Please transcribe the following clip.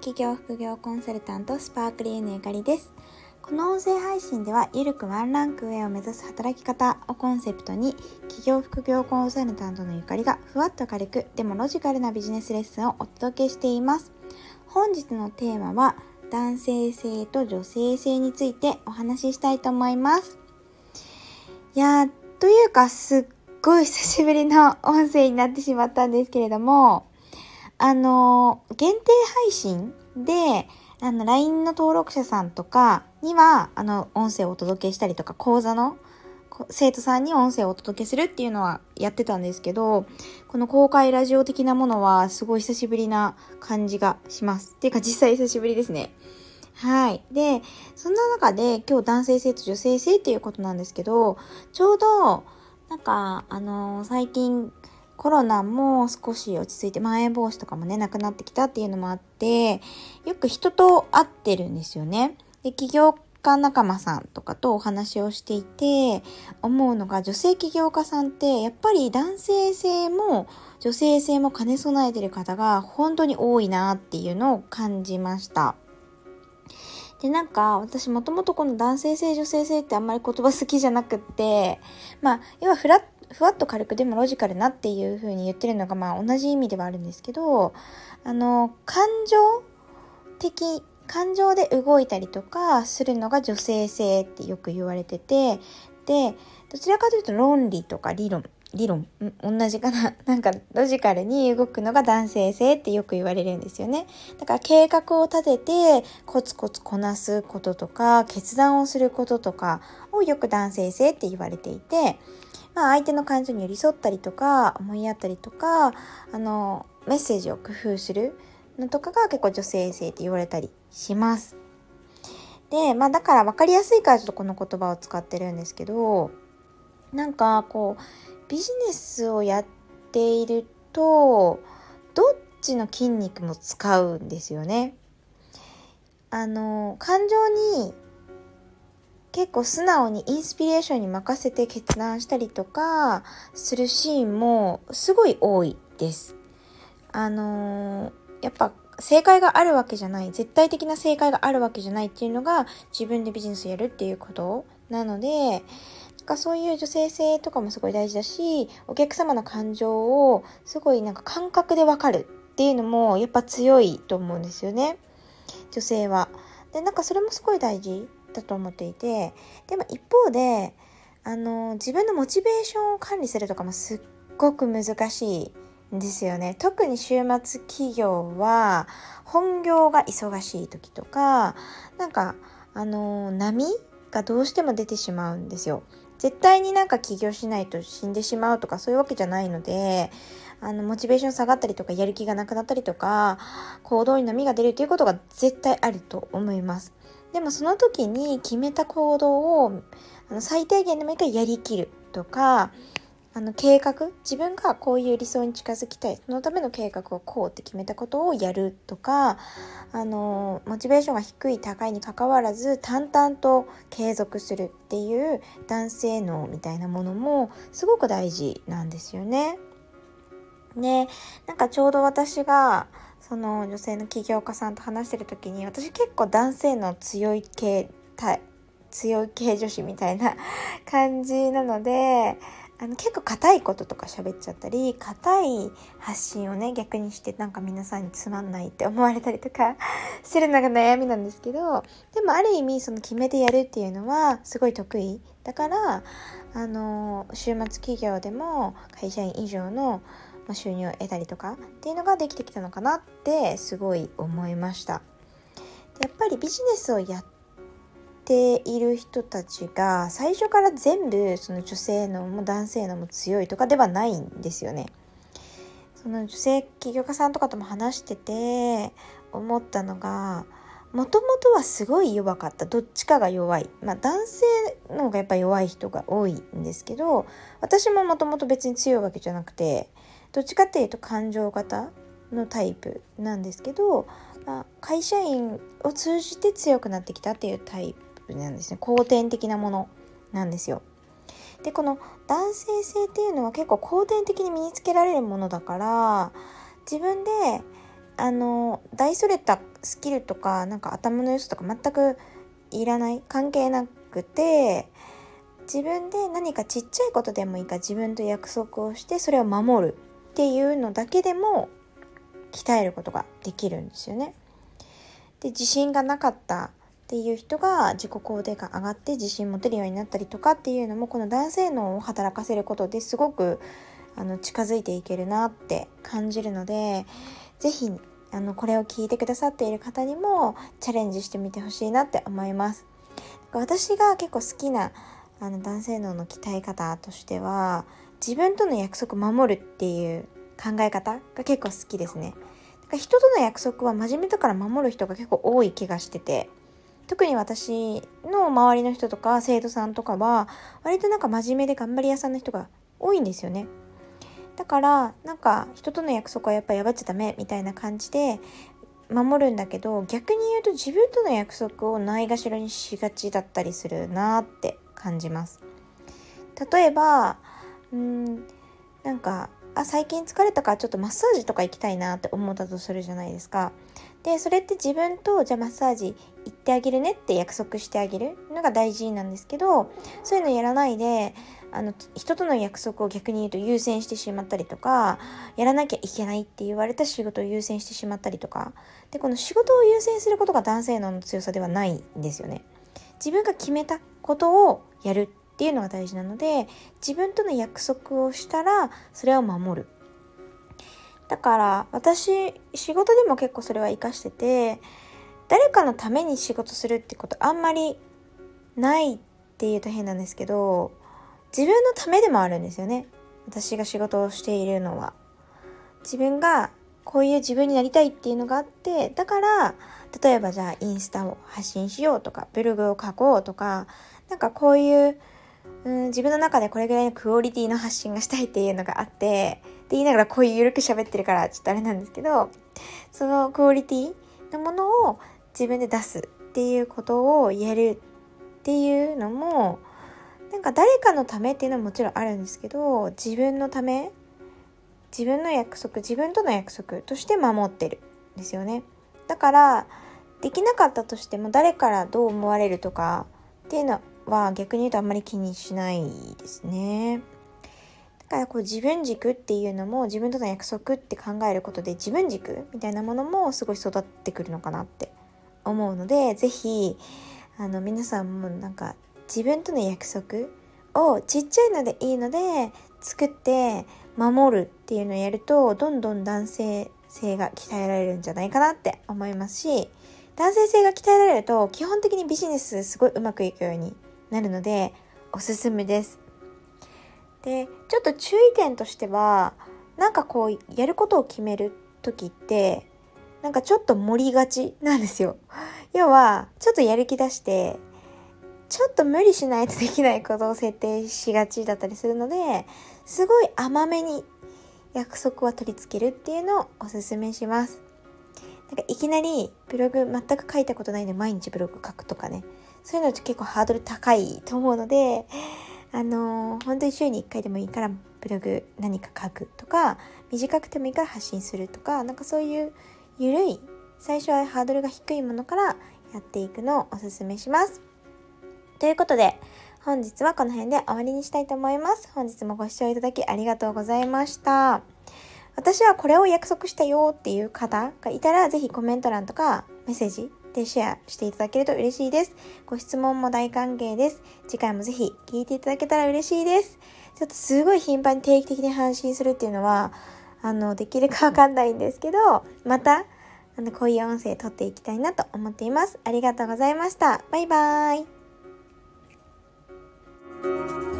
企業副業コンサルタントスパークリーのゆかりです。この音声配信ではゆるくワンランク上を目指す働き方をコンセプトに企業副業コンサルタントのゆかりがふわっと軽くでもロジカルなビジネスレッスンをお届けしています。本日のテーマは男性性と女性性についてお話ししたいと思います。いやというかすっごい久しぶりの音声になってしまったんですけれどもあの、限定配信で、あの、LINE の登録者さんとかには、あの、音声をお届けしたりとか、講座の生徒さんに音声をお届けするっていうのはやってたんですけど、この公開ラジオ的なものはすごい久しぶりな感じがします。ていうか実際久しぶりですね。はい。で、そんな中で今日男性性と女性性っていうことなんですけど、ちょうど、なんか、あのー、最近、コロナも少し落ち着いて、まん延防止とかもね、なくなってきたっていうのもあって、よく人と会ってるんですよね。で、起業家仲間さんとかとお話をしていて、思うのが女性起業家さんって、やっぱり男性性も女性性も兼ね備えてる方が本当に多いなっていうのを感じました。で、なんか、私もともとこの男性性、女性性ってあんまり言葉好きじゃなくって、まあ、要はフラッふわっと軽くでもロジカルなっていう風に言ってるのがまあ同じ意味ではあるんですけど、あの、感情的、感情で動いたりとかするのが女性性ってよく言われてて、で、どちらかというと論理とか理論、理論、同じかな なんかロジカルに動くのが男性性ってよく言われるんですよね。だから計画を立ててコツコツこなすこととか決断をすることとかをよく男性性って言われていて、まあ、相手の感情に寄り添ったりとか思いやったりとかあのメッセージを工夫するのとかが結構女性性って言われたりします。で、まあだから分かりやすいからちょっとこの言葉を使ってるんですけどなんかこうビジネスをやっているとどっちの筋肉も使うんですよね。あの感情に結構素直にインスピレーションに任せて決断したりとかするシーンもすごい多いです。あのー、やっぱ正解があるわけじゃない、絶対的な正解があるわけじゃないっていうのが自分でビジネスやるっていうことなので、なんかそういう女性性とかもすごい大事だし、お客様の感情をすごいなんか感覚でわかるっていうのもやっぱ強いと思うんですよね。女性は。で、なんかそれもすごい大事だと思っていてでも一方であの自分のモチベーションを管理するとかもすっごく難しいんですよね。特に週末企業は本業が忙しい時とかなんかあの波がどうしても出てしまうんですよ。絶対になんか起業しないと死んでしまうとかそういうわけじゃないのであのモチベーション下がったりとかやる気がなくなったりとか行動に波が出るということが絶対あると思います。でもその時に決めた行動をあの最低限でもいいからやりきるとかあの計画自分がこういう理想に近づきたいそのための計画をこうって決めたことをやるとかあのモチベーションが低い高いにかかわらず淡々と継続するっていう男性脳みたいなものもすごく大事なんですよね。ねなんかちょうど私がその女性の起業家さんと話してる時に私結構男性の強い系強い系女子みたいな 感じなのであの結構硬いこととか喋っちゃったり硬い発信をね逆にしてなんか皆さんにつまんないって思われたりとか するのが悩みなんですけどでもある意味その決めてやるっていうのはすごい得意。だからあの週末企業でも会社員以上のま収入を得たりとかっていうのができてきたのかなってすごい思いました。やっぱりビジネスをやっている人たちが最初から全部その女性のも男性のも強いとかではないんですよね。その女性起業家さんとかとも話してて思ったのがもともとはすごい弱かった。どっちかが弱い。まあ男性の方がやっぱ弱い人が多いんですけど私ももともと別に強いわけじゃなくてどっちかっていうと感情型のタイプなんですけど、まあ、会社員を通じて強くなってきたっていうタイプなんですね後天的なものなんですよ。でこの男性性っていうのは結構後天的に身につけられるものだから自分であの大それたスキルとかなんか頭の良さとか全くいらない関係なくて自分で何かちっちゃいことでもいいか自分と約束をしてそれを守るっていうのだけでも鍛えることができるんですよね。で自信がなかったっていう人が自己肯定感上がって自信持てるようになったりとかっていうのもこの男性脳を働かせることですごくあの近づいていけるなって感じるので是非あのこれを聞いてくださっている方にもチャレンジしてみてほしいなって思います。私が結構好きなあの男性脳の鍛え方としては自分との約束守るっていう考え方が結構好きですね。だから人との約束は真面目だから守る人が結構多い気がしてて特に私の周りの人とか生徒さんとかは割となんか真面目で頑張り屋さんの人が多いんですよね。だからなんか人との約束はやっぱ破っちゃダメみたいな感じで守るんだけど逆に言うと自分との約束をないがしろにしがちだったりするなって感じます。例えばうんなんかあ最近疲れたからちょっとマッサージとか行きたいなって思ったとするじゃないですか。でそれって自分とじゃあマッサージ行ってあげるねって約束してあげるのが大事なんですけどそういうのやらないであの人との約束を逆に言うと優先してしまったりとかやらなきゃいけないって言われた仕事を優先してしまったりとかでこの仕事を優先することが男性の強さではないんですよね。自分が決めたことをやるっていうのが大事なので自分との約束をしたらそれを守る。だから私仕事でも結構それは活かしてて誰かのために仕事するってことあんまりないっていうと変なんですけど自分のためでもあるんですよね。私が仕事をしているのは。自分がこういう自分になりたいっていうのがあってだから例えばじゃあインスタを発信しようとかブログを書こうとかなんかこういううん自分の中でこれぐらいのクオリティの発信がしたいっていうのがあってで言いながらこういうゆるく喋ってるからちょっとあれなんですけどそのクオリティのものを自分で出すっていうことをやるっていうのもなんか誰かのためっていうのはもちろんあるんですけど自分のため自分の約束自分との約束として守ってるんですよね。だからできなかったとしても誰からどう思われるとかっていうのはは逆に言うとあんまり気にしないですね。だからこう自分軸っていうのも自分との約束って考えることで自分軸みたいなものもすごい育ってくるのかなって思うので是非あの皆さんもなんか自分との約束をちっちゃいのでいいので作って守るっていうのをやるとどんどん男性性が鍛えられるんじゃないかなって思いますし男性性が鍛えられると基本的にビジネスすごいうまくいくようになるのでおすすめです。でちょっと注意点としてはなんかこうやることを決める時ってなんかちょっと盛りがちなんですよ。要はちょっとやる気出してちょっと無理しないとできないことを設定しがちだったりするのですごい甘めに約束は取り付けるっていうのをおすすめします。なんかいきなりブログ全く書いたことないんで毎日ブログ書くとかねそういうのって結構ハードル高いと思うので、あのー、本当に週に1回でもいいからブログ何か書くとか、短くてもいいから発信するとか、なんかそういうゆるい、最初はハードルが低いものからやっていくのをおすすめします。ということで、本日はこの辺で終わりにしたいと思います。本日もご視聴いただきありがとうございました。私はこれを約束したよっていう方がいたら、ぜひコメント欄とかメッセージでシェアしていただけると嬉しいです。ご質問も大歓迎です。次回もぜひ聞いていただけたら嬉しいです。ちょっとすごい頻繁に定期的に配信するっていうのは、あの、できるかわかんないんですけど、また、あの、こういう音声撮っていきたいなと思っています。ありがとうございました。バイバーイ。